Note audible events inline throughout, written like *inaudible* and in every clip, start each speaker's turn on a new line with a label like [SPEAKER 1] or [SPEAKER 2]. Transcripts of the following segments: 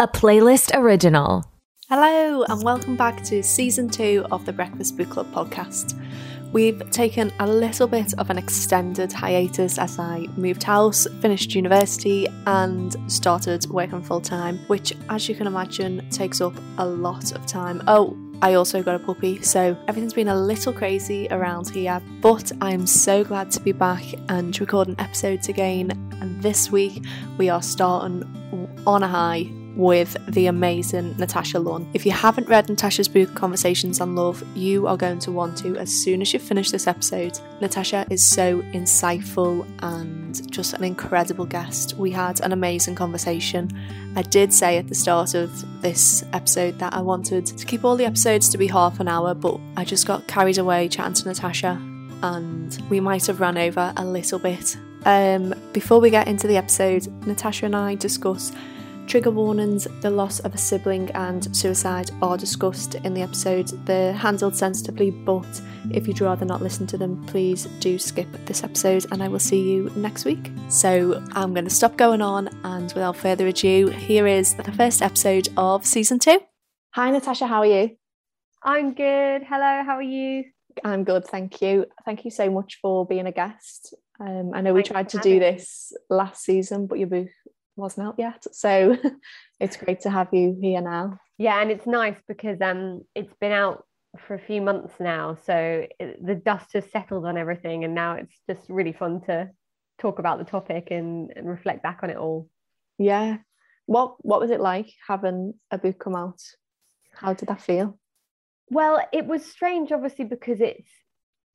[SPEAKER 1] a playlist original.
[SPEAKER 2] Hello, and welcome back to season two of the Breakfast Book Club podcast. We've taken a little bit of an extended hiatus as I moved house, finished university, and started working full time, which, as you can imagine, takes up a lot of time. Oh, I also got a puppy, so everything's been a little crazy around here, but I'm so glad to be back and recording episodes again. And this week we are starting on a high with the amazing Natasha Lunn. If you haven't read Natasha's book Conversations on Love, you are going to want to as soon as you finish this episode. Natasha is so insightful and just an incredible guest. We had an amazing conversation. I did say at the start of this episode that I wanted to keep all the episodes to be half an hour, but I just got carried away chatting to Natasha and we might have run over a little bit. Um, before we get into the episode, Natasha and I discuss Trigger warnings, the loss of a sibling, and suicide are discussed in the episode. They're handled sensitively, but if you'd rather not listen to them, please do skip this episode, and I will see you next week. So I'm going to stop going on, and without further ado, here is the first episode of season two. Hi, Natasha, how are you?
[SPEAKER 3] I'm good. Hello, how are you?
[SPEAKER 2] I'm good, thank you. Thank you so much for being a guest. Um, I know we tried to do this last season, but your book wasn't out yet. So *laughs* it's great to have you here now.
[SPEAKER 3] Yeah, and it's nice because um it's been out for a few months now, so it, the dust has settled on everything, and now it's just really fun to talk about the topic and, and reflect back on it all.
[SPEAKER 2] Yeah. What What was it like having a book come out? How did that feel?
[SPEAKER 3] Well, it was strange, obviously, because it's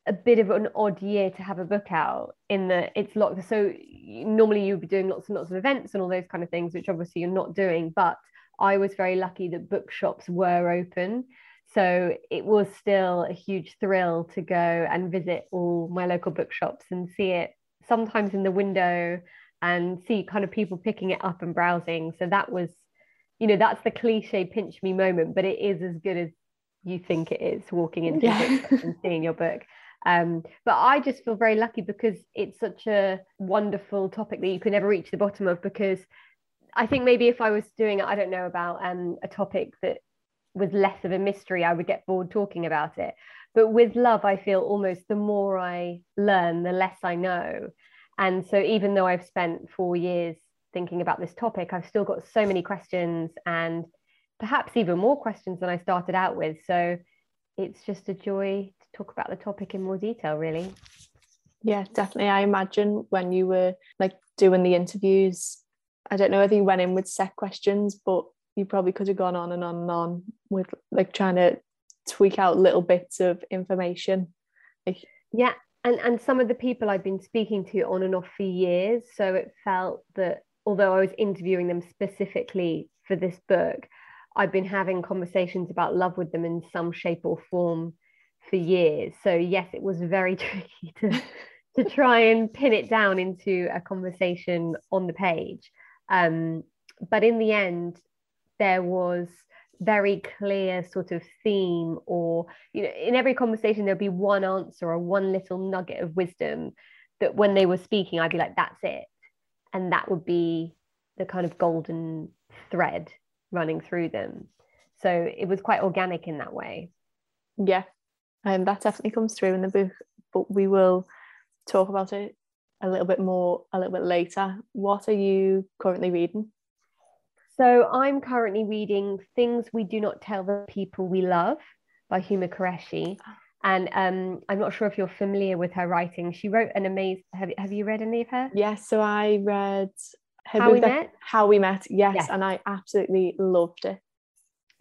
[SPEAKER 3] a bit of an odd year to have a book out in that it's locked. So normally you'd be doing lots and lots of events and all those kind of things, which obviously you're not doing. But I was very lucky that bookshops were open. So it was still a huge thrill to go and visit all my local bookshops and see it sometimes in the window and see kind of people picking it up and browsing. So that was, you know, that's the cliche pinch me moment, but it is as good as you think it is walking into yeah. and seeing your book. Um, but I just feel very lucky because it's such a wonderful topic that you can never reach the bottom of. Because I think maybe if I was doing, I don't know, about um, a topic that was less of a mystery, I would get bored talking about it. But with love, I feel almost the more I learn, the less I know. And so even though I've spent four years thinking about this topic, I've still got so many questions and perhaps even more questions than I started out with. So it's just a joy talk about the topic in more detail, really.
[SPEAKER 2] Yeah, definitely. I imagine when you were like doing the interviews, I don't know if you went in with set questions, but you probably could have gone on and on and on with like trying to tweak out little bits of information. Like,
[SPEAKER 3] yeah, and and some of the people I've been speaking to on and off for years, so it felt that although I was interviewing them specifically for this book, I've been having conversations about love with them in some shape or form for years. So yes, it was very *laughs* tricky to to *laughs* try and pin it down into a conversation on the page. Um, but in the end, there was very clear sort of theme or you know in every conversation there'd be one answer or one little nugget of wisdom that when they were speaking i'd be like that's it and that would be the kind of golden thread running through them so it was quite organic in that way
[SPEAKER 2] yeah um, that definitely comes through in the book, but we will talk about it a little bit more a little bit later. What are you currently reading?
[SPEAKER 3] So I'm currently reading Things We Do Not Tell the People We Love by Huma Qureshi. And um, I'm not sure if you're familiar with her writing. She wrote an amazing. Have, have you read any of her?
[SPEAKER 2] Yes. So I read
[SPEAKER 3] How We Met.
[SPEAKER 2] How We Met. Yes, yes, and I absolutely loved it.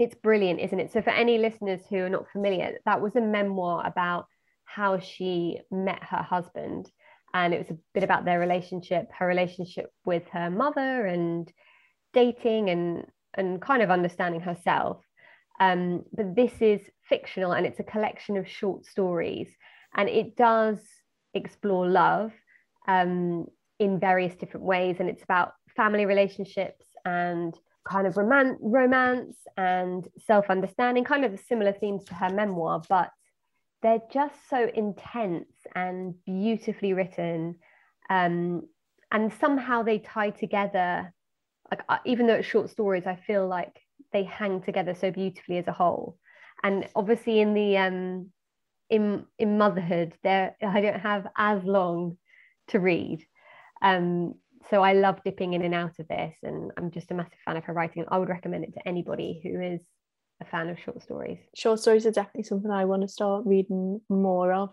[SPEAKER 3] It's brilliant, isn't it? So, for any listeners who are not familiar, that was a memoir about how she met her husband. And it was a bit about their relationship, her relationship with her mother, and dating and, and kind of understanding herself. Um, but this is fictional and it's a collection of short stories. And it does explore love um, in various different ways. And it's about family relationships and kind of roman- romance and self understanding, kind of similar themes to her memoir, but they're just so intense and beautifully written. Um, and somehow they tie together. like even though it's short stories, I feel like they hang together so beautifully as a whole. And obviously in the um in in motherhood, there I don't have as long to read. Um, so I love dipping in and out of this, and I'm just a massive fan of her writing. I would recommend it to anybody who is a fan of short stories.
[SPEAKER 2] Short stories are definitely something I want to start reading more of.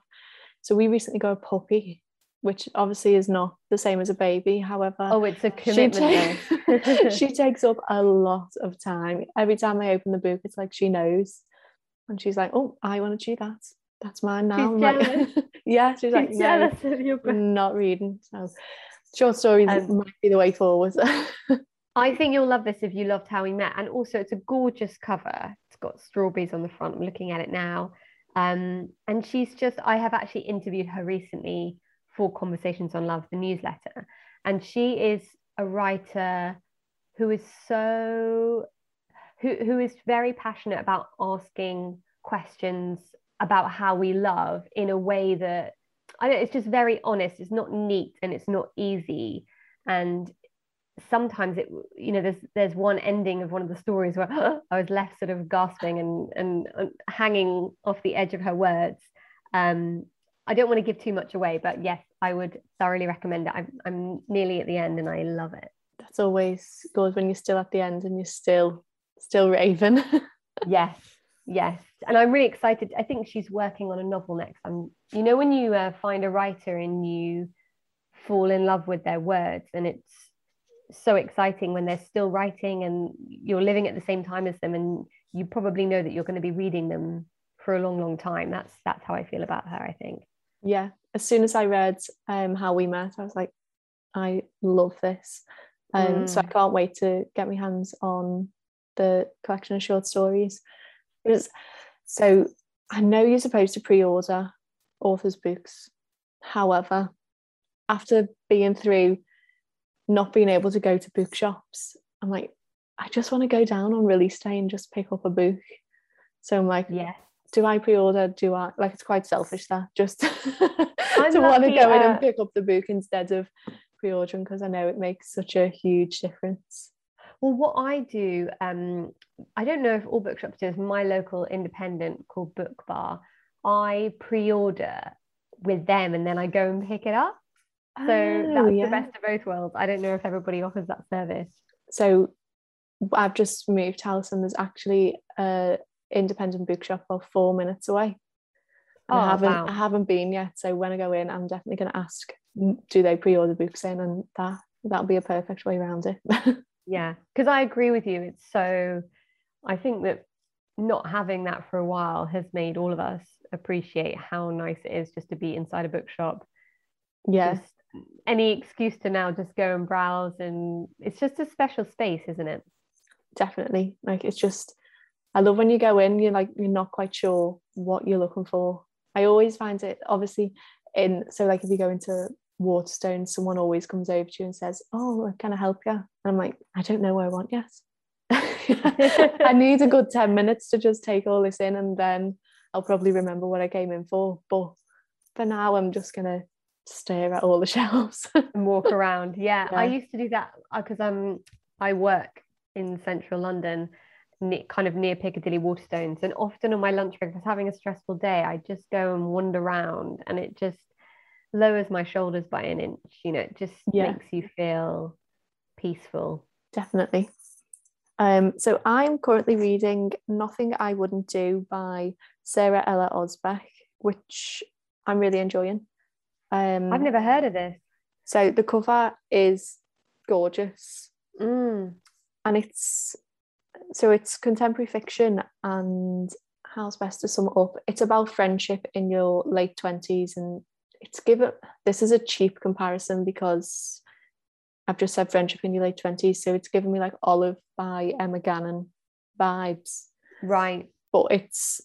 [SPEAKER 2] So we recently got a puppy, which obviously is not the same as a baby. However,
[SPEAKER 3] oh, it's a commitment.
[SPEAKER 2] She, ta- *laughs* she takes up a lot of time. Every time I open the book, it's like she knows, and she's like, "Oh, I want to chew that. That's mine now."
[SPEAKER 3] She's like, *laughs*
[SPEAKER 2] yeah, she's, she's like,
[SPEAKER 3] no, of your book.
[SPEAKER 2] Not reading. So short stories um, might be the way forward. *laughs*
[SPEAKER 3] I think you'll love this if you loved How We Met. And also, it's a gorgeous cover. It's got strawberries on the front. I'm looking at it now. Um, and she's just, I have actually interviewed her recently for Conversations on Love, the newsletter. And she is a writer who is so, who, who is very passionate about asking questions about how we love in a way that I know it's just very honest. It's not neat and it's not easy. And sometimes it, you know, there's there's one ending of one of the stories where *gasps* I was left sort of gasping and, and, and hanging off the edge of her words. Um, I don't want to give too much away, but yes, I would thoroughly recommend it. I'm, I'm nearly at the end and I love it.
[SPEAKER 2] That's always good when you're still at the end and you're still still raving. *laughs*
[SPEAKER 3] yes, yes and i'm really excited. I think she's working on a novel next. I'm you know when you uh, find a writer and you fall in love with their words and it's so exciting when they're still writing and you're living at the same time as them and you probably know that you're going to be reading them for a long long time. That's that's how i feel about her i think.
[SPEAKER 2] Yeah. As soon as i read um how we met i was like i love this. Um mm. so i mm. can't wait to get my hands on the collection of short stories. Because so I know you're supposed to pre-order authors' books. However, after being through not being able to go to bookshops, I'm like, I just want to go down on release day and just pick up a book. So I'm like,
[SPEAKER 3] yeah.
[SPEAKER 2] Do I pre-order? Do I like? It's quite selfish that just *laughs* to want to go uh, in and uh, pick up the book instead of pre-ordering because I know it makes such a huge difference.
[SPEAKER 3] Well, what I do, um, I don't know if all bookshops do, my local independent called Book Bar, I pre-order with them and then I go and pick it up. So oh, that's yeah. the best of both worlds. I don't know if everybody offers that service.
[SPEAKER 2] So I've just moved house and there's actually a independent bookshop about four minutes away. Oh, I haven't wow. I haven't been yet. So when I go in, I'm definitely going to ask, do they pre-order books in, and that that'll be a perfect way around it. *laughs*
[SPEAKER 3] yeah because i agree with you it's so i think that not having that for a while has made all of us appreciate how nice it is just to be inside a bookshop.
[SPEAKER 2] Yeah.
[SPEAKER 3] Just any excuse to now just go and browse and it's just a special space isn't it?
[SPEAKER 2] Definitely like it's just i love when you go in you're like you're not quite sure what you're looking for. I always find it obviously in so like if you go into Waterstone, someone always comes over to you and says, Oh, can I help you? And I'm like, I don't know where I want yet. *laughs* I need a good 10 minutes to just take all this in and then I'll probably remember what I came in for. But for now, I'm just going to stare at all the *laughs* shelves
[SPEAKER 3] and walk around. Yeah, yeah, I used to do that because uh, um, I work in central London, kind of near Piccadilly Waterstones. And often on my lunch break, if I was having a stressful day, I just go and wander around and it just lowers my shoulders by an inch you know it just yeah. makes you feel peaceful
[SPEAKER 2] definitely um, so I'm currently reading Nothing I Wouldn't Do by Sara-Ella Ozbek, which I'm really enjoying.
[SPEAKER 3] Um, I've never heard of this.
[SPEAKER 2] So the cover is gorgeous.
[SPEAKER 3] Mm.
[SPEAKER 2] And it's so it's contemporary fiction and how's best to sum it up? It's about friendship in your late 20s and it's given this is a cheap comparison because I've just said friendship in your late 20s, so it's given me like Olive by Emma Gannon vibes.
[SPEAKER 3] Right.
[SPEAKER 2] But it's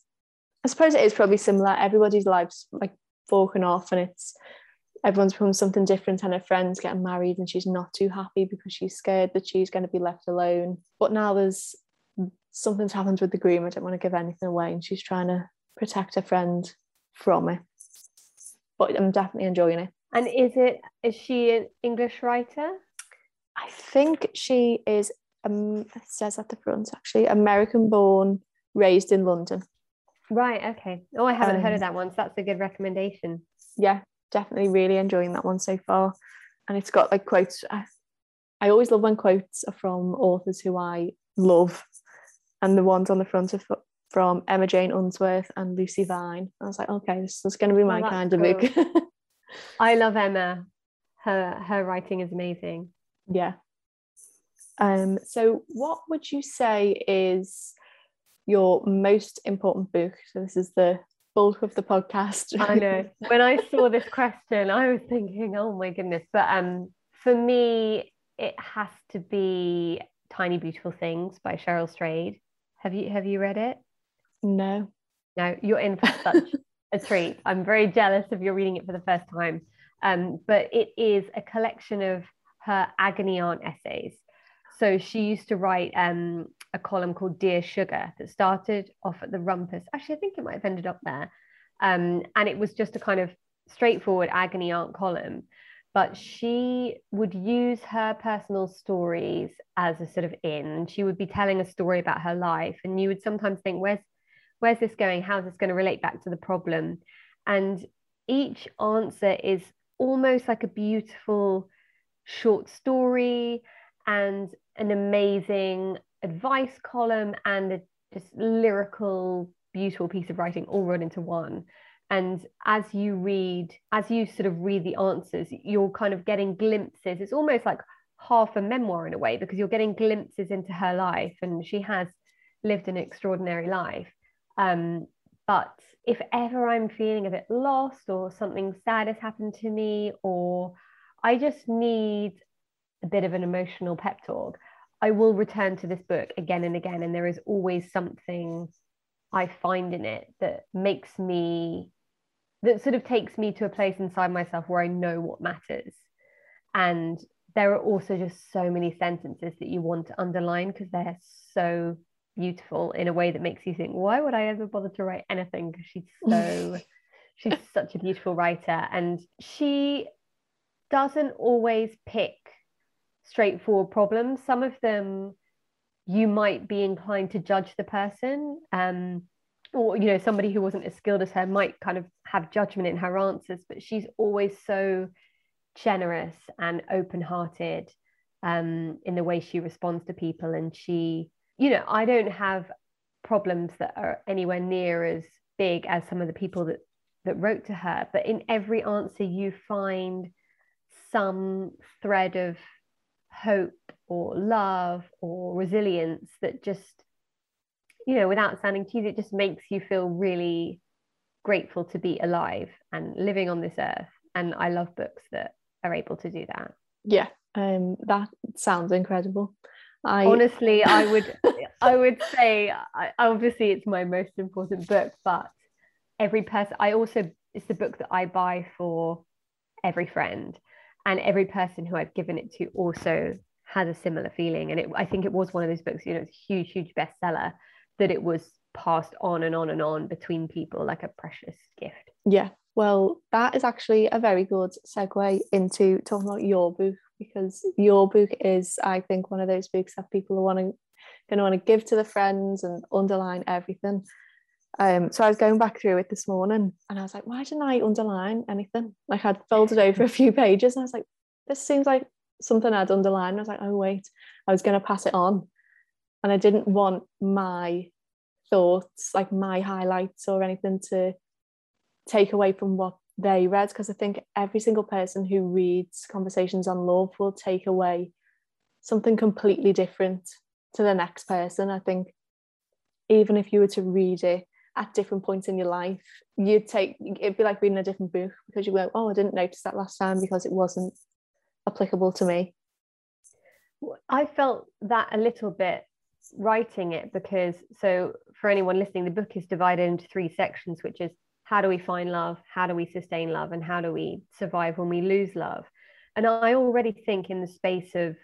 [SPEAKER 2] I suppose it is probably similar. Everybody's lives like forking off and it's everyone's from something different and her friend's getting married and she's not too happy because she's scared that she's going to be left alone. But now there's something's happened with the groom. I don't want to give anything away and she's trying to protect her friend from it but I'm definitely enjoying it.
[SPEAKER 3] And is it is she an English writer?
[SPEAKER 2] I think she is, um, it says at the front actually, American born, raised in London.
[SPEAKER 3] Right. Okay. Oh, I haven't um, heard of um, that one. So that's a good recommendation.
[SPEAKER 2] Yeah, definitely really enjoying that one so far. And it's got like quotes. I, I always love when quotes are from authors who I love. And the ones on the front are from Emma Jane Unsworth and Lucy Vine. I was like, okay, this is going to be my oh, kind cool. of book. *laughs*
[SPEAKER 3] I love Emma. Her her writing is amazing.
[SPEAKER 2] Yeah. Um, so what would you say is your most important book? So this is the bulk of the podcast.
[SPEAKER 3] I know. *laughs* When I saw this question, I was thinking, oh my goodness. But um for me, it has to be Tiny Beautiful Things by Cheryl Strayed. Have you have you read it?
[SPEAKER 2] No.
[SPEAKER 3] No, you're in for such a treat. *laughs* I'm very jealous of you reading it for the first time. Um, but it is a collection of her agony aunt essays. So she used to write um, a column called Dear Sugar that started off at the Rumpus. Actually, I think it might have ended up there. Um, and it was just a kind of straightforward agony aunt column. But she would use her personal stories as a sort of in. She would be telling a story about her life, and you would sometimes think, "Where's where's this going? How's this going to relate back to the problem? And each answer is almost like a beautiful short story and an amazing advice column and a just lyrical, beautiful piece of writing all run into one. And as you read, as you sort of read the answers, you're kind of getting glimpses. It's almost like half a memoir in a way because you're getting glimpses into her life and she has lived an extraordinary life. Um, but if ever I'm feeling a bit lost or something sad has happened to me, or I just need a bit of an emotional pep talk, I will return to this book again and again. And there is always something I find in it that makes me, that sort of takes me to a place inside myself where I know what matters. And there are also just so many sentences that you want to underline because they're so beautiful in a way that makes you think, why would I ever bother to write anything? Because she's *laughs* so, she's such a beautiful writer. And she doesn't always pick straightforward problems. Some of them you might be inclined to judge the person. Um, or you know somebody who wasn't as skilled as her might kind of have judgment in her answers but she's always so generous and open-hearted um, in the way she responds to people and she you know, I don't have problems that are anywhere near as big as some of the people that that wrote to her, but in every answer you find some thread of hope or love or resilience that just you know without sounding cheesy it just makes you feel really grateful to be alive and living on this earth. And i love books that are able to do that.
[SPEAKER 2] Yeah um that sounds incredible
[SPEAKER 3] I honestly, I would, *laughs* I would say, I, obviously, it's my most important book, but every person, I also, it's the book that I buy for every friend, and every person who I've given it to also has a similar feeling. And it, I think it was one of those books, you know, it's a huge, huge bestseller that it was passed on and on and on between people like a precious gift.
[SPEAKER 2] Yeah. Well, that is actually a very good segue into talking about your book because your book is, I think, one of those books that people are wanting going to want to give to the friends and underline everything. Um, so I was going back through it this morning and I was like, why didn't I underline anything? Like I'd folded over a few *laughs* pages and I was like, this seems like something I'd underline. I was like, oh wait, I was going to pass it on. And I didn't want my thoughts, like my highlights or anything to take away from what they read because I think every single person who reads Conversations on Love will take away something completely different to the next person. I think even if you were to read it at different points in your life, you'd take it'd be like reading a different book because you go, Oh, I didn't notice that last time because it wasn't applicable to me.
[SPEAKER 3] I felt that a little bit writing it because so for anyone listening, the book is divided into three sections, which is how do we find love? How do we sustain love? And how do we survive when we lose love? And i already think in the space of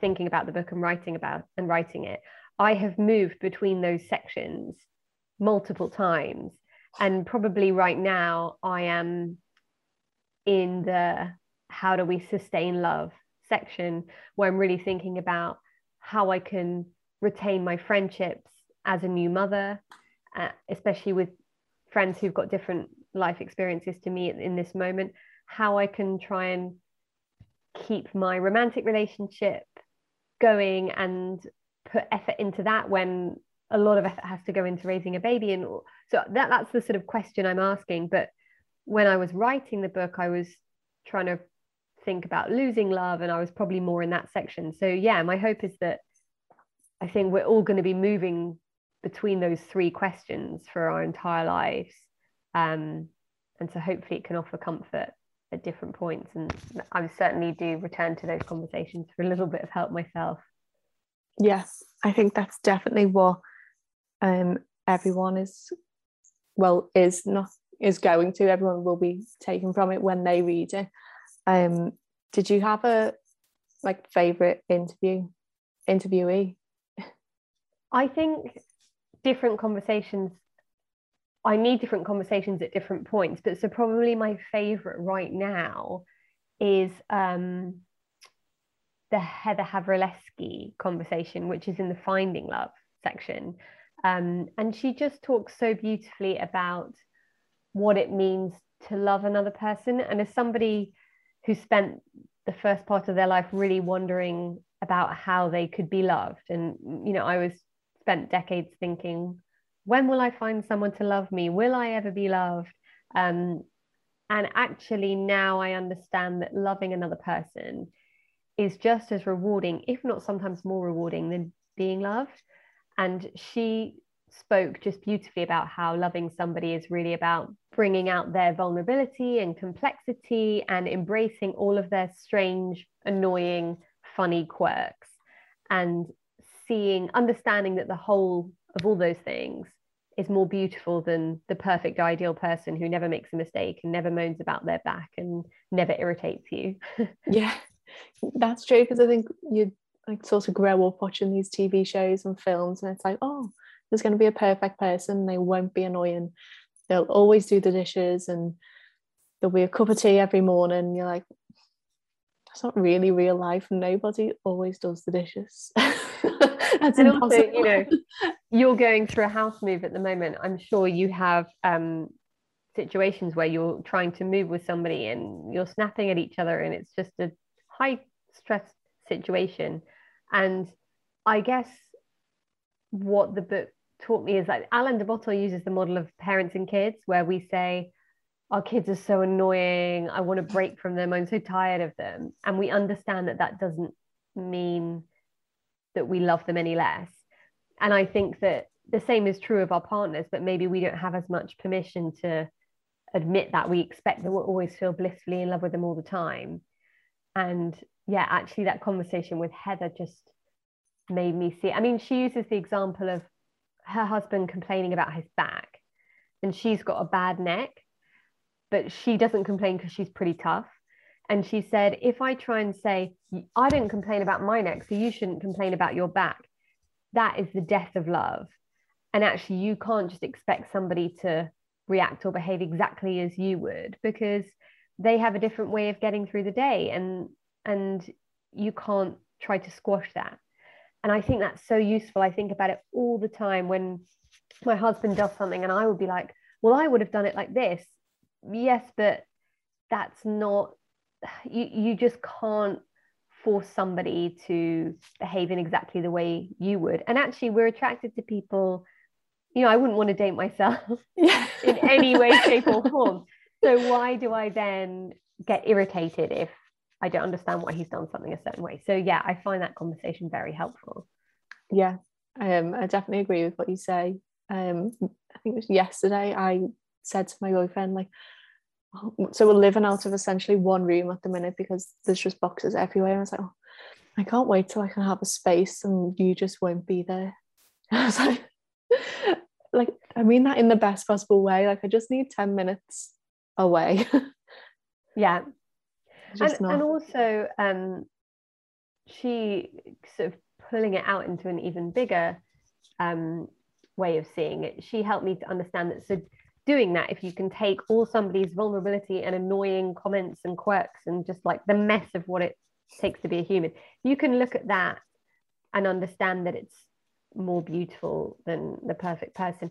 [SPEAKER 3] thinking about the book and writing about and writing it i have moved between those sections multiple times. And probably right now i am in the how do we sustain love section where I'm really thinking about how I can retain my friendships as a new mother, uh, especially with friends who've got different life experiences to me in this moment, how I can try and keep my romantic relationship going and put effort into that when a lot of effort has to go into raising a baby and so that that's the sort of question i'm asking. But when i was writing the book i was trying to think about losing love and i was probably more in that section. So yeah my hope is that i think we're all going to be moving between those three questions for our entire lives. Um, and so hopefully it can offer comfort at different points. And i certainly do return to those conversations for a little bit of help myself.
[SPEAKER 2] Yes i think that's definitely what um, everyone is well is not is going to. Everyone will be taken from it when they read it. Um did you have a like favorite interview interviewee?
[SPEAKER 3] I think different conversations I need different conversations at different points, but so probably my favorite right now is um, the Heather Havrilesky conversation, which is in the Finding Love section. Um, and she just talks so beautifully about what it means to love another person. And as somebody who spent the first part of their life really wondering about how they could be loved, and you know, I was spent decades thinking, when will I find someone to love me? Will I ever be loved? Um, and actually, now I understand that loving another person is just as rewarding, if not sometimes more rewarding, than being loved. And she spoke just beautifully about how loving somebody is really about bringing out their vulnerability and complexity and embracing all of their strange, annoying, funny quirks and seeing, understanding that the whole of all those things is more beautiful than the perfect ideal person who never makes a mistake and never moans about their back and never irritates you. *laughs*
[SPEAKER 2] yeah, that's true because I think you like sort of grow up watching these TV shows and films, and it's like, oh, there's going to be a perfect person. They won't be annoying. They'll always do the dishes, and there'll be a cup of tea every morning. You're like, that's not really real life. Nobody always does the dishes. *laughs*
[SPEAKER 3] That's and impossible. also, you know, you're going through a house move at the moment. I'm sure you have um, situations where you're trying to move with somebody and you're snapping at each other, and it's just a high stress situation. And I guess what the book taught me is like Alain de Botton uses the model of parents and kids, where we say, our kids are so annoying. I want to break from them. I'm so tired of them. And we understand that that doesn't mean that we love them any less. And I think that the same is true of our partners, but maybe we don't have as much permission to admit that we expect that we'll always feel blissfully in love with them all the time. And yeah, actually, that conversation with Heather just made me see. I mean, she uses the example of her husband complaining about his back, and she's got a bad neck, but she doesn't complain because she's pretty tough. And she said if i try and say i didn't complain about my neck so you shouldn't complain about your back that is the death of love. And actually you can't just expect somebody to react or behave exactly as you would because they have a different way of getting through the day and and you can't try to squash that. And i think that's so useful. I think about it all the time when my husband does something and i would be like well i would have done it like this yes but that's not you, you just can't force somebody to behave in exactly the way you would. And actually, we're attracted to people, you know, I wouldn't want to date myself *laughs* yeah. in any way, shape, or form. *laughs* So, why do I then get irritated if I don't understand why he's done something a certain way? So, yeah, I find that conversation very helpful.
[SPEAKER 2] Yeah, um, I definitely agree with what you say. Um, I think it was yesterday I said to my boyfriend, like, so we're living out of essentially one room at the minute because there's just boxes everywhere. And I was like, oh, I can't wait till I can have a space and you just won't be there. And *laughs* I was like, *laughs* like I mean that in the best possible way. Like I just need 10 minutes away. *laughs*
[SPEAKER 3] yeah. And, and also um she sort of pulling it out into an even bigger um way of seeing it. She helped me to understand that so doing that if you can take all somebody's vulnerability and annoying comments and quirks and just like the mess of what it takes to be a human. You can look at that and understand that it's more beautiful than the perfect person.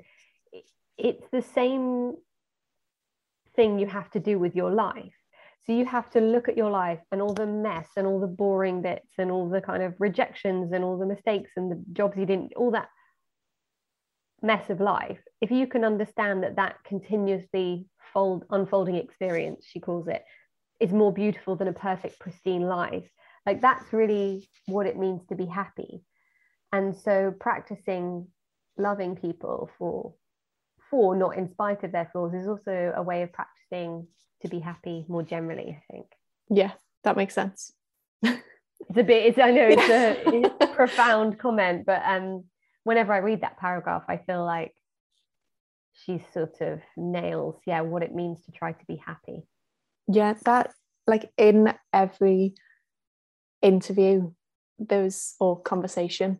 [SPEAKER 3] It's the same thing you have to do with your life. So you have to look at your life and all the mess and all the boring bits and all the kind of rejections and all the mistakes and the jobs you didn't all that mess of life if you can understand that that continuously fold unfolding experience she calls it is more beautiful than a perfect pristine life like that's really what it means to be happy. And so practicing loving people for for not in spite of their flaws is also a way of practicing to be happy more generally i think.
[SPEAKER 2] Yeah that makes sense. *laughs*
[SPEAKER 3] It's a bit it's i know it's a, it's a *laughs* profound comment but um whenever i read that paragraph i feel like she sort of nails yeah what it means to try to be happy.
[SPEAKER 2] Yeah that like in every interview there's or conversation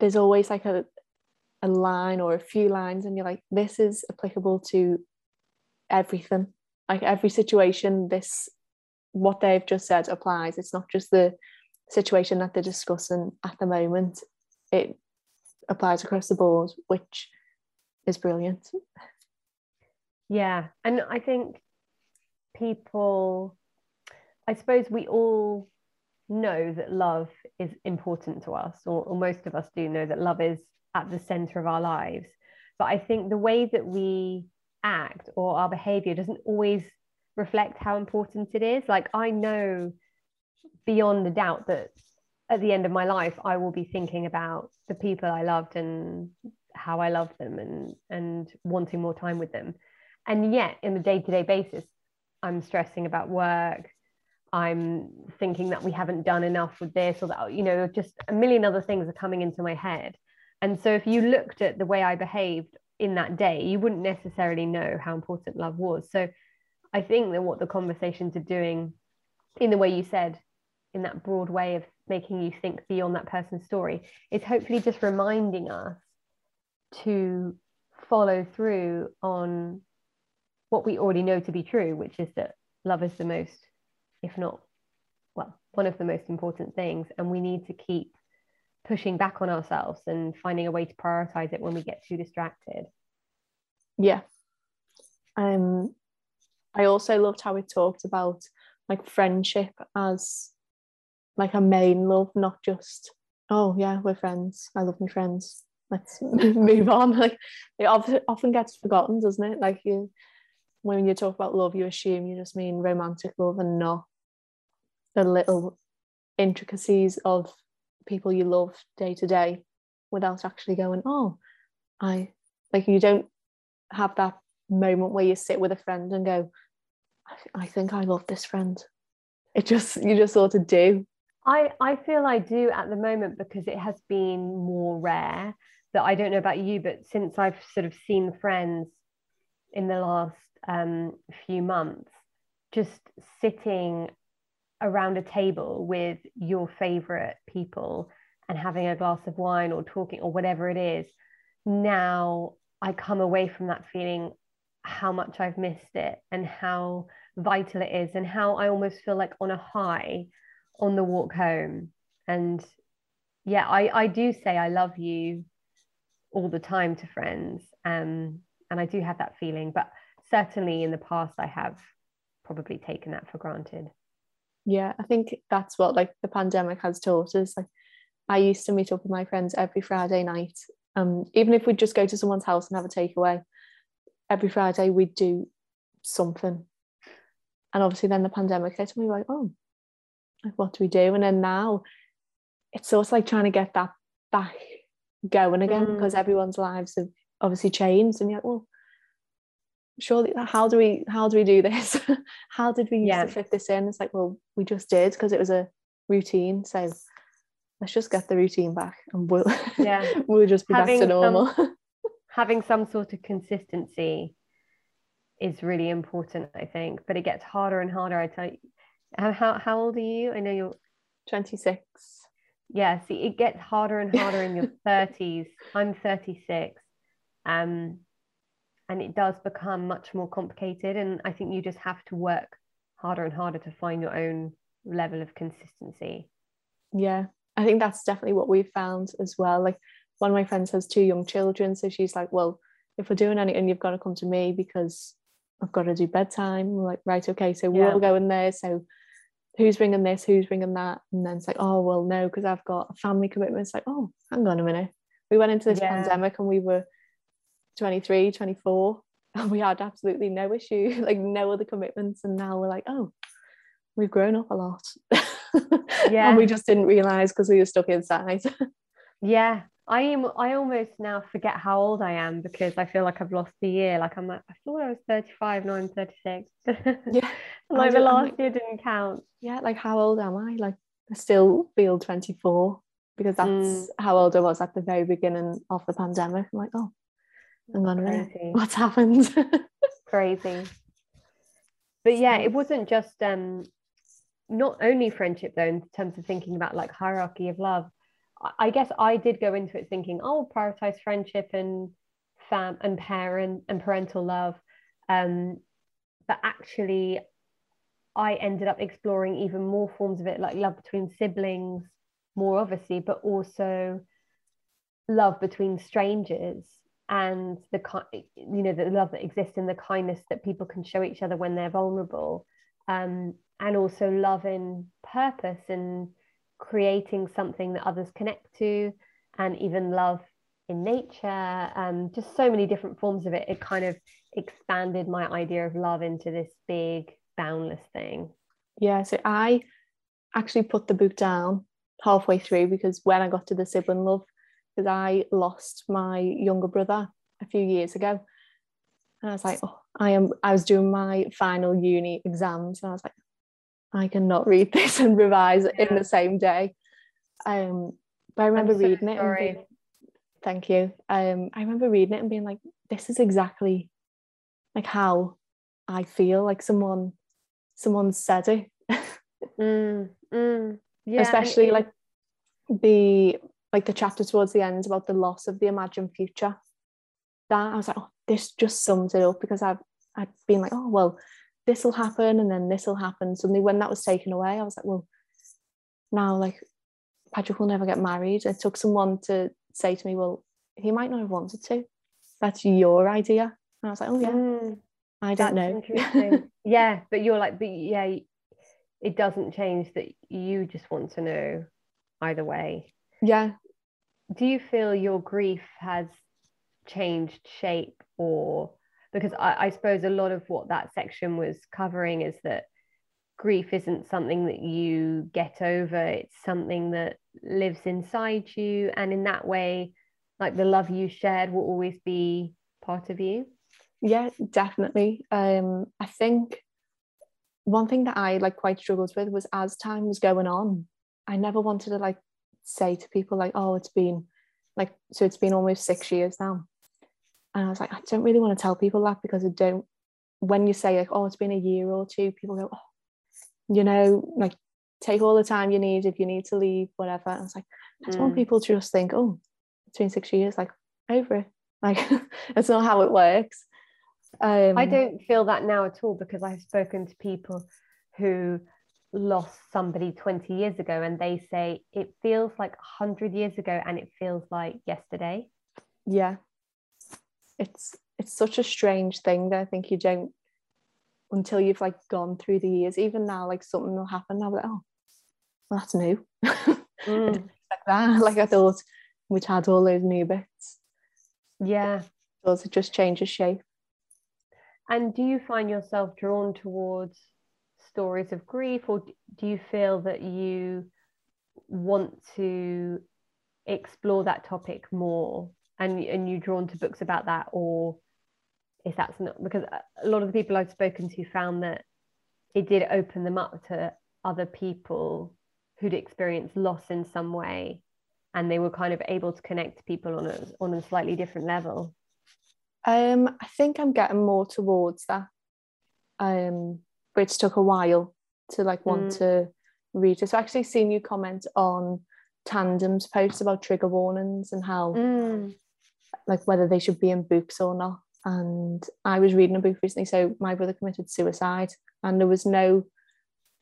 [SPEAKER 2] there's always like a a line or a few lines and you're like this is applicable to everything. Like every situation this what they've just said applies. It's not just the situation that they're discussing at the moment it applies across the board which is brilliant.
[SPEAKER 3] Yeah and i think people i suppose we all know that love is important to us or, or most of us do know that love is at the center of our lives. But i think the way that we act or our behavior doesn't always reflect how important it is. Like i know beyond a doubt that at the end of my life i will be thinking about the people i loved and how i love them and and wanting more time with them. And yet in the day-to-day basis i'm stressing about work. I'm thinking that we haven't done enough with this or that you know just a million other things are coming into my head. And so if you looked at the way i behaved in that day you wouldn't necessarily know how important love was. So i think that what the conversations are doing in the way you said in that broad way of making you think beyond that person's story is hopefully just reminding us to follow through on what we already know to be true which is that love is the most if not well one of the most important things. And we need to keep pushing back on ourselves and finding a way to prioritize it when we get too distracted.
[SPEAKER 2] Yeah. Um i also loved how we talked about like friendship as like a main love not just oh yeah we're friends i love my friends let's *laughs* move on *laughs* like it often gets forgotten doesn't it like you when you talk about love you assume you just mean romantic love and not the little intricacies of people you love day to day without actually going, oh, I like you don't have that moment where you sit with a friend and go, I, I think I love this friend. It just you just sort of do.
[SPEAKER 3] I, I feel I do at the moment because it has been more rare that I don't know about you, but since I've sort of seen friends in the last um, few months, just sitting around a table with your favorite people and having a glass of wine or talking or whatever it is, now I come away from that feeling how much I've missed it and how vital it is and how I almost feel like on a high on the walk home. And yeah, I, I do say I love you all the time to friends. Um, and I do have that feeling, but certainly in the past I have probably taken that for granted
[SPEAKER 2] yeah i think that's what like the pandemic has taught us like i used to meet up with my friends every friday night um even if we'd just go to someone's house and have a takeaway every friday we'd do something and obviously then the pandemic hit and we were like oh like what do we do? And then now it's sort of like trying to get that back going again mm. because everyone's lives have obviously changed and you're like well surely how do we how do we do this? *laughs* How did we yeah. fit this in? It's like well we just did because it was a routine. So let's just get the routine back and we'll yeah. *laughs* we'll just be having back to normal
[SPEAKER 3] some, *laughs* having some sort of consistency is really important i think. But it gets harder and harder i tell you how, how old are you i know you're
[SPEAKER 2] 26
[SPEAKER 3] yeah see it gets harder and harder in your *laughs* 30s i'm 36 um and it does become much more complicated and i think you just have to work harder and harder to find your own level of consistency.
[SPEAKER 2] Yeah, I think that's definitely what we've found as well. Like one of my friends has two young children, so she's like, well, if we're doing anything, you've got to come to me because I've got to do bedtime. We're like, right, okay, so we're
[SPEAKER 3] Yeah.
[SPEAKER 2] all going there. So who's bringing this? Who's bringing that? And then it's like, oh, well, no, because I've got a family commitment. It's like, oh, hang on a minute. We went into this
[SPEAKER 3] Yeah.
[SPEAKER 2] pandemic and we were 23, 24, *laughs* and we had absolutely no issue, *laughs* like no other commitments. And now we're like, oh, we've grown up a lot. *laughs*
[SPEAKER 3] Yeah.
[SPEAKER 2] and we just didn't realize because we were stuck inside.
[SPEAKER 3] Yeah, I am. I almost now forget how old I am because I feel like I've lost a year. Like I'm. Like, I thought I was 35. Now I'm 36.
[SPEAKER 2] yeah. *laughs*
[SPEAKER 3] like the last
[SPEAKER 2] like-
[SPEAKER 3] year didn't count.
[SPEAKER 2] yeah, like how old am I? Like I still feel 24 because that's
[SPEAKER 3] Mm.
[SPEAKER 2] how old I was at the very beginning of the pandemic. I'm like, oh, hang on a minute,
[SPEAKER 3] Crazy. *laughs*
[SPEAKER 2] what's happened? *laughs*
[SPEAKER 3] Crazy. But yeah, it wasn't just um not only friendship though, in terms of thinking about like hierarchy of love. I- guess I did go into it thinking, oh, prioritize friendship and fam and parent and parental love. Um, but actually I ended up exploring even more forms of it, like love between siblings, more obviously, but also love between strangers and the you know the love that exists in the kindness that people can show each other when they're vulnerable um, and also love in purpose and creating something that others connect to and even love in nature um, just so many different forms of it. It kind of expanded my idea of love into this big boundless thing.
[SPEAKER 2] Yeah, so I actually put the book down halfway through because when I got to the sibling love, because I lost my younger brother a few years ago. And I was like, oh, I am I was doing my final uni exams. And I was like, I cannot read this and revise in the same day. Um, but I remember
[SPEAKER 3] so
[SPEAKER 2] reading it and being, thank you. Um, I remember reading it and being like, this is exactly like how I feel like someone someone said it
[SPEAKER 3] Mm, mm. Yeah,
[SPEAKER 2] especially
[SPEAKER 3] it-
[SPEAKER 2] like the like the chapter towards the end about the loss of the imagined future that i was like oh this just sums it up because i've i've been like oh well this will happen and then this will happen. Suddenly when that was taken away i was like well now like patrick will never get married. It took someone to say to me well he might not have wanted to. That's your idea. And i was like oh yeah.
[SPEAKER 3] Mm,
[SPEAKER 2] i don't know. *laughs*
[SPEAKER 3] yeah, but you're like, but yeah, it doesn't change that you just want to know either way.
[SPEAKER 2] yeah.
[SPEAKER 3] Do you feel your grief has changed shape or because I, I suppose a lot of what that section was covering is that grief isn't something that you get over, it's something that lives inside you. And in that way, like the love you shared will always be part of you.
[SPEAKER 2] yeah definitely um i think one thing that i like quite struggled with was as time was going on i never wanted to like say to people like oh it's been like so it's been almost six years now and i was like i don't really want to tell people that because i don't when you say like oh it's been a year or two people go oh you know like take all the time you need if you need to leave whatever and i was like i just want
[SPEAKER 3] Mm.
[SPEAKER 2] people to just think oh it's been six years like over it *laughs* like that's not how it works um
[SPEAKER 3] I don't feel that now at all because I've spoken to people who lost somebody 20 years ago and they say it feels like 100 years ago and it feels like yesterday.
[SPEAKER 2] yeah it's it's such a strange thing that i think you don't until you've like gone through the years even now like something will happen i'll be like oh well, that's new. *laughs*
[SPEAKER 3] Mm,
[SPEAKER 2] like that. *laughs* Like i thought we'd had all those new bits.
[SPEAKER 3] Yeah.
[SPEAKER 2] does it just changes shape.
[SPEAKER 3] And do you find yourself drawn towards stories of grief or do you feel that you want to explore that topic more and, and you're drawn to books about that or if that's not because a- lot of the people I've spoken to found that it did open them up to other people who'd experienced loss in some way and they were kind of able to connect to people on a on a slightly different level.
[SPEAKER 2] um i think i'm getting more towards that um it's took a while to like want
[SPEAKER 3] Mm.
[SPEAKER 2] to read it so i've actually seen you comment on tandem's post about trigger warnings and how
[SPEAKER 3] Mm.
[SPEAKER 2] Like whether they should be in books or not. And I was reading a book recently, so my brother committed suicide, and there was no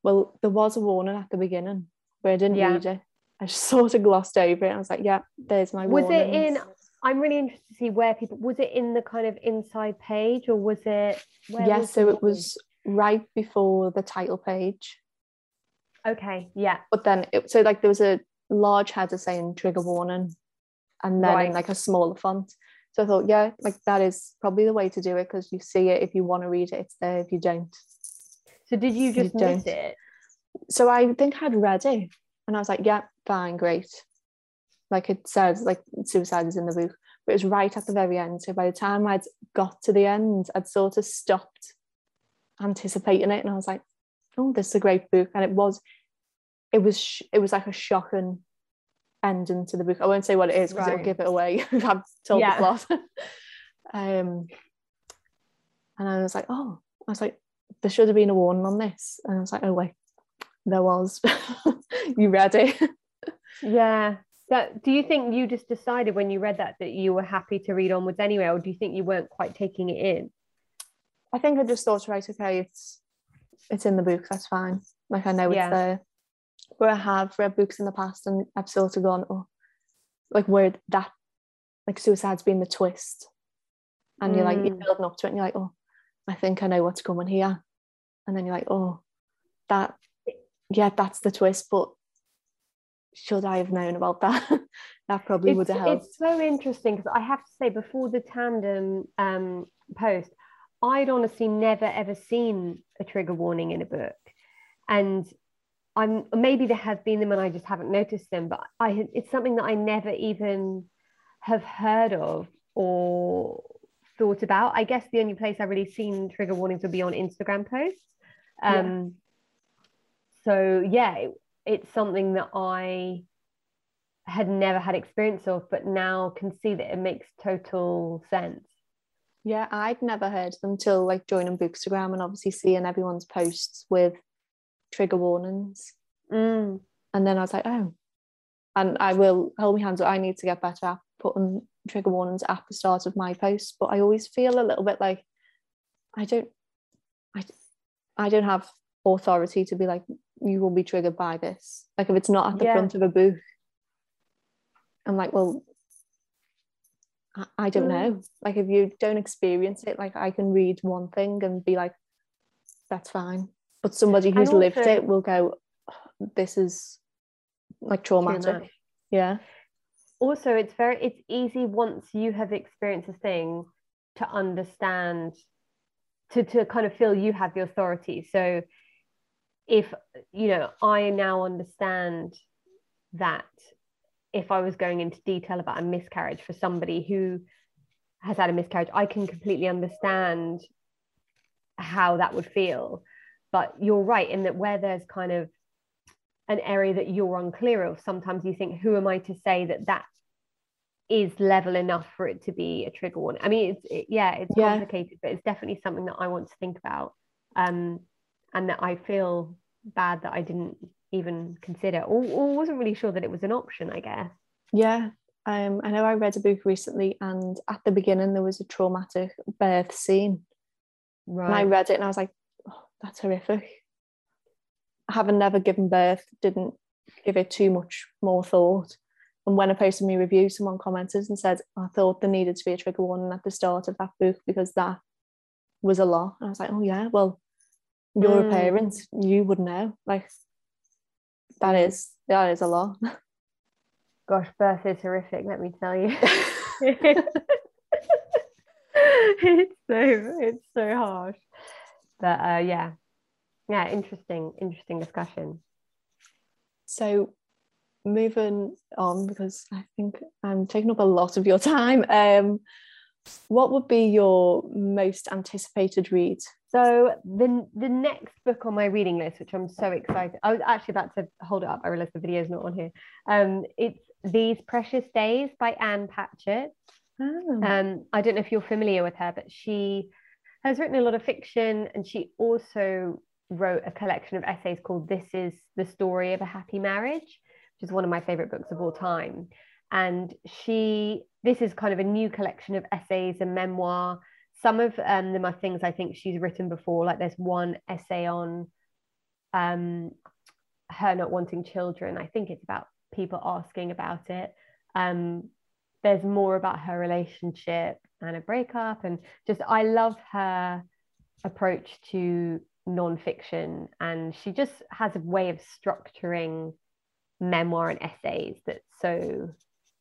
[SPEAKER 2] well, there was a warning at the beginning, but I didn't
[SPEAKER 3] Yeah.
[SPEAKER 2] read it. I just *laughs* sort of glossed over it. I was like, yeah, there's my
[SPEAKER 3] Was it in? I'm really interested to see where people. Was it in the kind of inside page, or was it? Where
[SPEAKER 2] Yes,
[SPEAKER 3] was
[SPEAKER 2] so it was right before the title page.
[SPEAKER 3] Okay, yeah,
[SPEAKER 2] But then, it, so like there was a large header saying trigger warning, and then
[SPEAKER 3] Right.
[SPEAKER 2] in like a smaller font. So I thought, yeah, like that is probably the way to do it because you see it if you want to read it, it's there. If you don't,
[SPEAKER 3] So did you just miss
[SPEAKER 2] don't.
[SPEAKER 3] it?
[SPEAKER 2] so I think I'd read it, and I was like, yeah, fine, great. Like it says, like suicide is in the book, but it was right at the very end. So by the time I'd got to the end, I'd sort of stopped anticipating it, and I was like, oh, this is a great book, and it was, it was, sh- it was like a shocking ending to the book. I won't say what it is because
[SPEAKER 3] Right.
[SPEAKER 2] it'll give it away. *laughs* I've told
[SPEAKER 3] Yeah.
[SPEAKER 2] the plot. *laughs* um, and I was like, oh, I was like, there should have been a warning on this, and I was like, oh wait, there was. *laughs* you read it.
[SPEAKER 3] Yeah. That, do you think you just decided when you read that that you were happy to read onwards anyway, or do you think you weren't quite taking it in?
[SPEAKER 2] I think I just thought, right, okay, it's it's in the book, that's fine. Like I know
[SPEAKER 3] Yeah.
[SPEAKER 2] it's there. Where I have read books in the past and I've sort of gone, oh, like where that like suicide's been the twist. And you're like, you're
[SPEAKER 3] Mm.
[SPEAKER 2] building up to it and you're like, oh, I think I know what's coming here. And then you're like, oh, that yeah, that's the twist, but should I have known about that? *laughs* that probably would have helped.
[SPEAKER 3] it's so interesting because I have to say, before the tandem um, post, I'd honestly never ever seen a trigger warning in a book, and I'm maybe there have been them and I just haven't noticed them, but I it's something that I never even have heard of or thought about. I guess the only place I've really seen trigger warnings would be on Instagram posts.
[SPEAKER 2] Yeah.
[SPEAKER 3] Um, So yeah, it, it's something that I had never had experience of, but now can see that it makes total sense.
[SPEAKER 2] Yeah, I'd never heard them till like joining Bookstagram and obviously seeing everyone's posts with trigger warnings.
[SPEAKER 3] Mm.
[SPEAKER 2] And then I was like, oh, and I will hold my hands up. I need to get better at putting trigger warnings at the start of my posts. But I always feel a little bit like I don't, I, I don't have authority to be like, you will be triggered by this. Like if it's not at the
[SPEAKER 3] Yeah.
[SPEAKER 2] front of a book, I'm like, well, I, I don't
[SPEAKER 3] Mm.
[SPEAKER 2] know. Like if you don't experience it, like I can read one thing and be like, that's fine. But somebody who's lived it will go, "Oh, this is like traumatic. Yeah.
[SPEAKER 3] Also, it's very it's easy once you have experienced a thing to understand to to kind of feel you have the authority. So if you know, I now understand that if I was going into detail about a miscarriage for somebody who has had a miscarriage, I can completely understand how that would feel. But you're right in that where there's kind of an area that you're unclear of, sometimes you think, who am I to say that that is level enough for it to be a trigger warning? I mean, it's it, yeah, it's
[SPEAKER 2] Yeah.
[SPEAKER 3] complicated, but it's definitely something that I want to think about, um, and that I feel bad that I didn't even consider, or, or wasn't really sure that it was an option. I guess.
[SPEAKER 2] Yeah. Um, I know I read a book recently, and at the beginning there was a traumatic birth scene, and I read it and I was like, that's horrific. Having never given birth, didn't give it too much more thought. And when I posted my review, someone commented and said, I thought there needed to be a trigger warning at the start of that book because that was a lot. And I was like, oh, yeah, well, you're
[SPEAKER 3] Mm.
[SPEAKER 2] a parent, you would know. Like, that is, that is a lot. *laughs*
[SPEAKER 3] Gosh, birth is horrific. Let me tell you. *laughs* *laughs* it's so it's so harsh but uh yeah yeah interesting interesting discussion
[SPEAKER 2] So moving on because I think I'm taking up a lot of your time. Um, what would be your most anticipated read?
[SPEAKER 3] so the the next book on my reading list which i'm so excited i was actually about to hold it up i realized the video is not on here um it's these precious days by ann patchett
[SPEAKER 2] Oh,
[SPEAKER 3] Um, I don't know if you're familiar with her, but she has written a lot of fiction and she also wrote a collection of essays called This is the Story of a Happy Marriage, which is one of my favorite books of all time. And she, this is kind of a new collection of essays and memoir. Some of um, them are things I think she's written before, like there's one essay on um, her not wanting children. I think it's about people asking about it. Um, there's more about her relationship and a breakup, and just I love her approach to nonfiction, and she just has a way of structuring memoir and essays that's so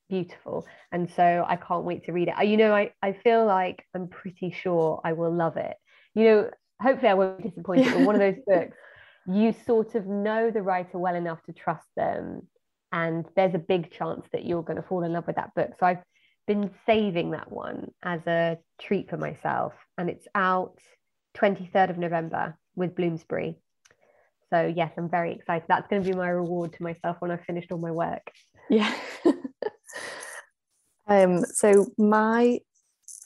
[SPEAKER 3] beautiful. And so I can't wait to read it. You know, I, I feel like I'm pretty sure I will love it. You know, hopefully I won't be disappointed. but one of those *laughs* books, you sort of know the writer well enough to trust them. And there's a big chance that you're going to fall in love with that book. So I've been saving that one as a treat for myself. And it's out 23rd of November with Bloomsbury. So yes, I'm very excited. That's going to be my reward to myself when I've finished all my work.
[SPEAKER 2] Yeah. *laughs* um, so my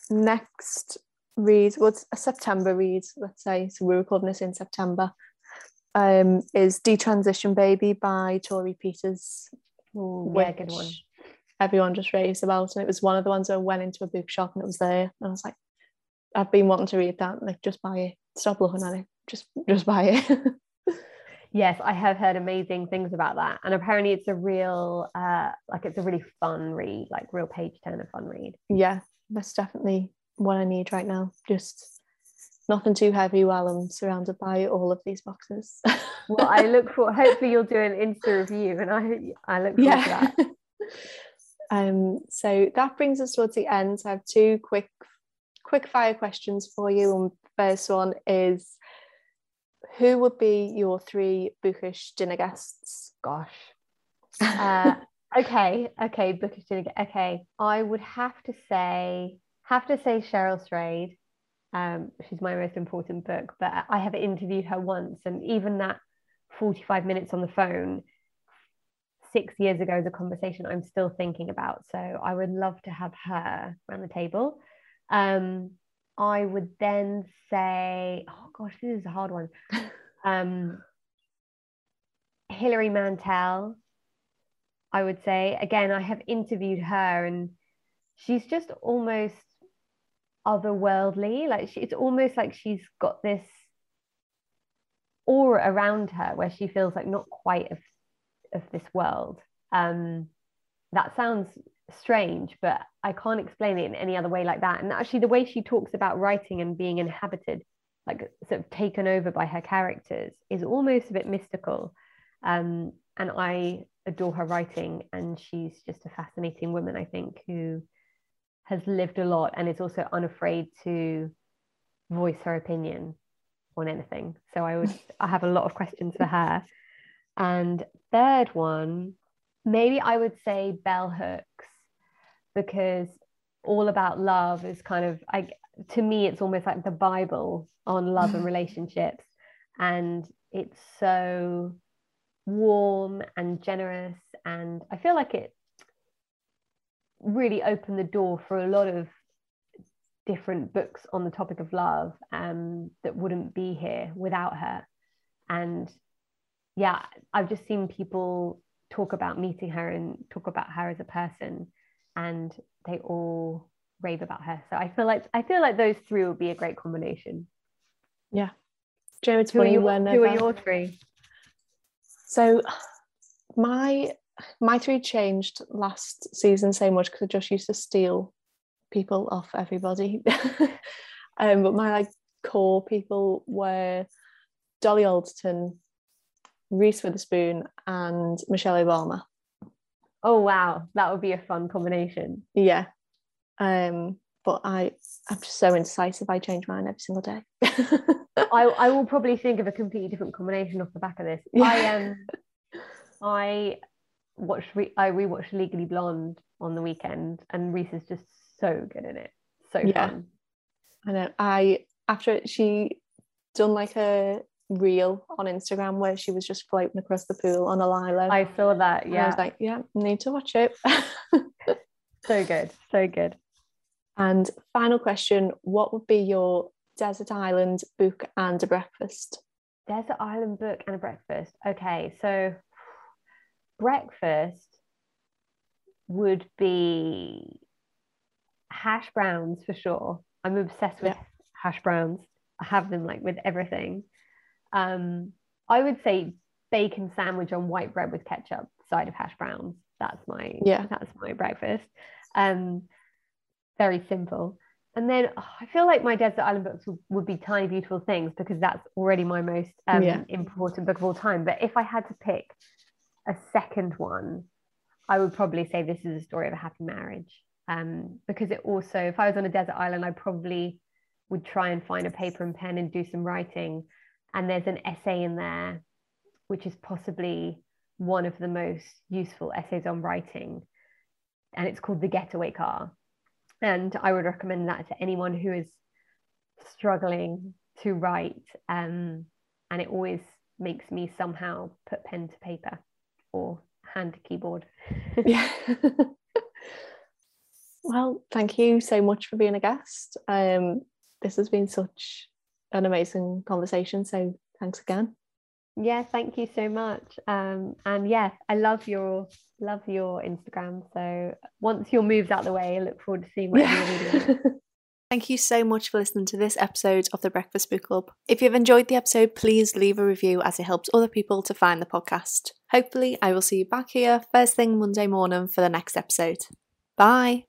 [SPEAKER 2] next read, what's well, a September read, let's say, so we're recording this in September, um, is Detransition Baby by Torrey Peters.
[SPEAKER 3] Ooh, yeah, good one.
[SPEAKER 2] Everyone just raves about, and it was one of the ones I went into a bookshop and it was there, and I was like, I've been wanting to read that, like just buy it. Stop looking at it, just just buy it. *laughs*
[SPEAKER 3] yes i have heard amazing things about that. And apparently it's a real uh like it's a really fun read like real page turner fun read.
[SPEAKER 2] Yeah that's definitely what i need right now. Just nothing too heavy while i'm surrounded by all of these boxes.
[SPEAKER 3] Well i look *laughs* for hopefully you'll do an insta review and i i look forward yeah. to that
[SPEAKER 2] um so that brings us towards the end so i have two quick quick fire questions for you and first one is who would be your three bookish dinner guests?
[SPEAKER 3] Gosh. Uh, *laughs* okay, okay, bookish dinner. Okay, I would have to say have to say Cheryl Strayed. Um, she's my most important book, but I have interviewed her once, and even that forty-five minutes on the phone six years ago is a conversation I'm still thinking about. So I would love to have her around the table. Um, I would then say, oh gosh, this is a hard one. *laughs* Um, Hilary Mantel, I would say. Again, I have interviewed her and she's just almost otherworldly. Like she, it's almost like she's got this aura around her where she feels like not quite of, of this world. Um, that sounds strange, but I can't explain it in any other way like that. And actually, the way she talks about writing and being inhabited, like sort of taken over by her characters, is almost a bit mystical. Um, and I adore her writing, and she's just a fascinating woman, I think, who has lived a lot and is also unafraid to voice her opinion on anything. So I would I have a lot of questions for her. And third one, maybe I would say bell hooks because all about love is kind of I to me it's almost like the Bible on love and *laughs* relationships. And it's so warm and generous. And I feel like it really opened the door for a lot of different books on the topic of love um, that wouldn't be here without her. And yeah, I've just seen people talk about meeting her and talk about her as a person and they all rave about her. So i feel like i feel like those three would be a great combination.
[SPEAKER 2] Yeah. Joe, it's
[SPEAKER 3] who
[SPEAKER 2] funny
[SPEAKER 3] are,
[SPEAKER 2] when
[SPEAKER 3] who are your three?
[SPEAKER 2] So my my three changed last season so much because i just used to steal people off everybody. *laughs* Um but my like core people were dolly alderton reese witherspoon and michelle obama
[SPEAKER 3] Oh wow, that would be a fun combination.
[SPEAKER 2] Yeah. Um, but I I'm just so indecisive. I change mine every single day. *laughs*
[SPEAKER 3] I I will probably think of a completely different combination off the back of this. Yeah. I um I watched re- I rewatched Legally Blonde on the weekend, and Reese is just so good in it. So yeah. fun.
[SPEAKER 2] I know. I after she done like a reel on Instagram where she was just floating across the pool on a lilo.
[SPEAKER 3] I saw that. Yeah.
[SPEAKER 2] I was like, yeah, need to watch it. *laughs*
[SPEAKER 3] so good. So good.
[SPEAKER 2] And final question What would be your desert island book and a breakfast?
[SPEAKER 3] Desert island book and a breakfast. Okay. So, breakfast would be hash browns for sure. I'm obsessed with yeah. hash browns. I have them like with everything. Um, I would say bacon sandwich on white bread with ketchup, side of hash browns. That's my
[SPEAKER 2] Yeah.
[SPEAKER 3] That's my breakfast. Um, very simple. And then oh, I feel like my desert island books would, be tiny beautiful things because that's already my most um,
[SPEAKER 2] Yeah.
[SPEAKER 3] important book of all time. But if I had to pick a second one, I would probably say this is a story of a happy marriage. Um, because it also, if I was on a desert island, I probably would try and find a paper and pen and do some writing. And there's an essay in there, which is possibly one of the most useful essays on writing. And it's called The Getaway Car. And I would recommend that to anyone who is struggling to write. Um, and it always makes me somehow put pen to paper or hand to keyboard. *laughs*
[SPEAKER 2] Yeah. *laughs* well, thank you so much for being a guest. Um, this has been such an amazing conversation. So thanks again.
[SPEAKER 3] yeah, thank you so much. Um, and yeah, I love your love your Instagram. So once your move's out the way, I look forward to seeing what you're doing. *laughs*
[SPEAKER 2] Thank you so much for listening to this episode of the Breakfast Book Club. If you've enjoyed the episode, please leave a review as it helps other people to find the podcast. Hopefully, I will see you back here first thing Monday morning for the next episode. Bye.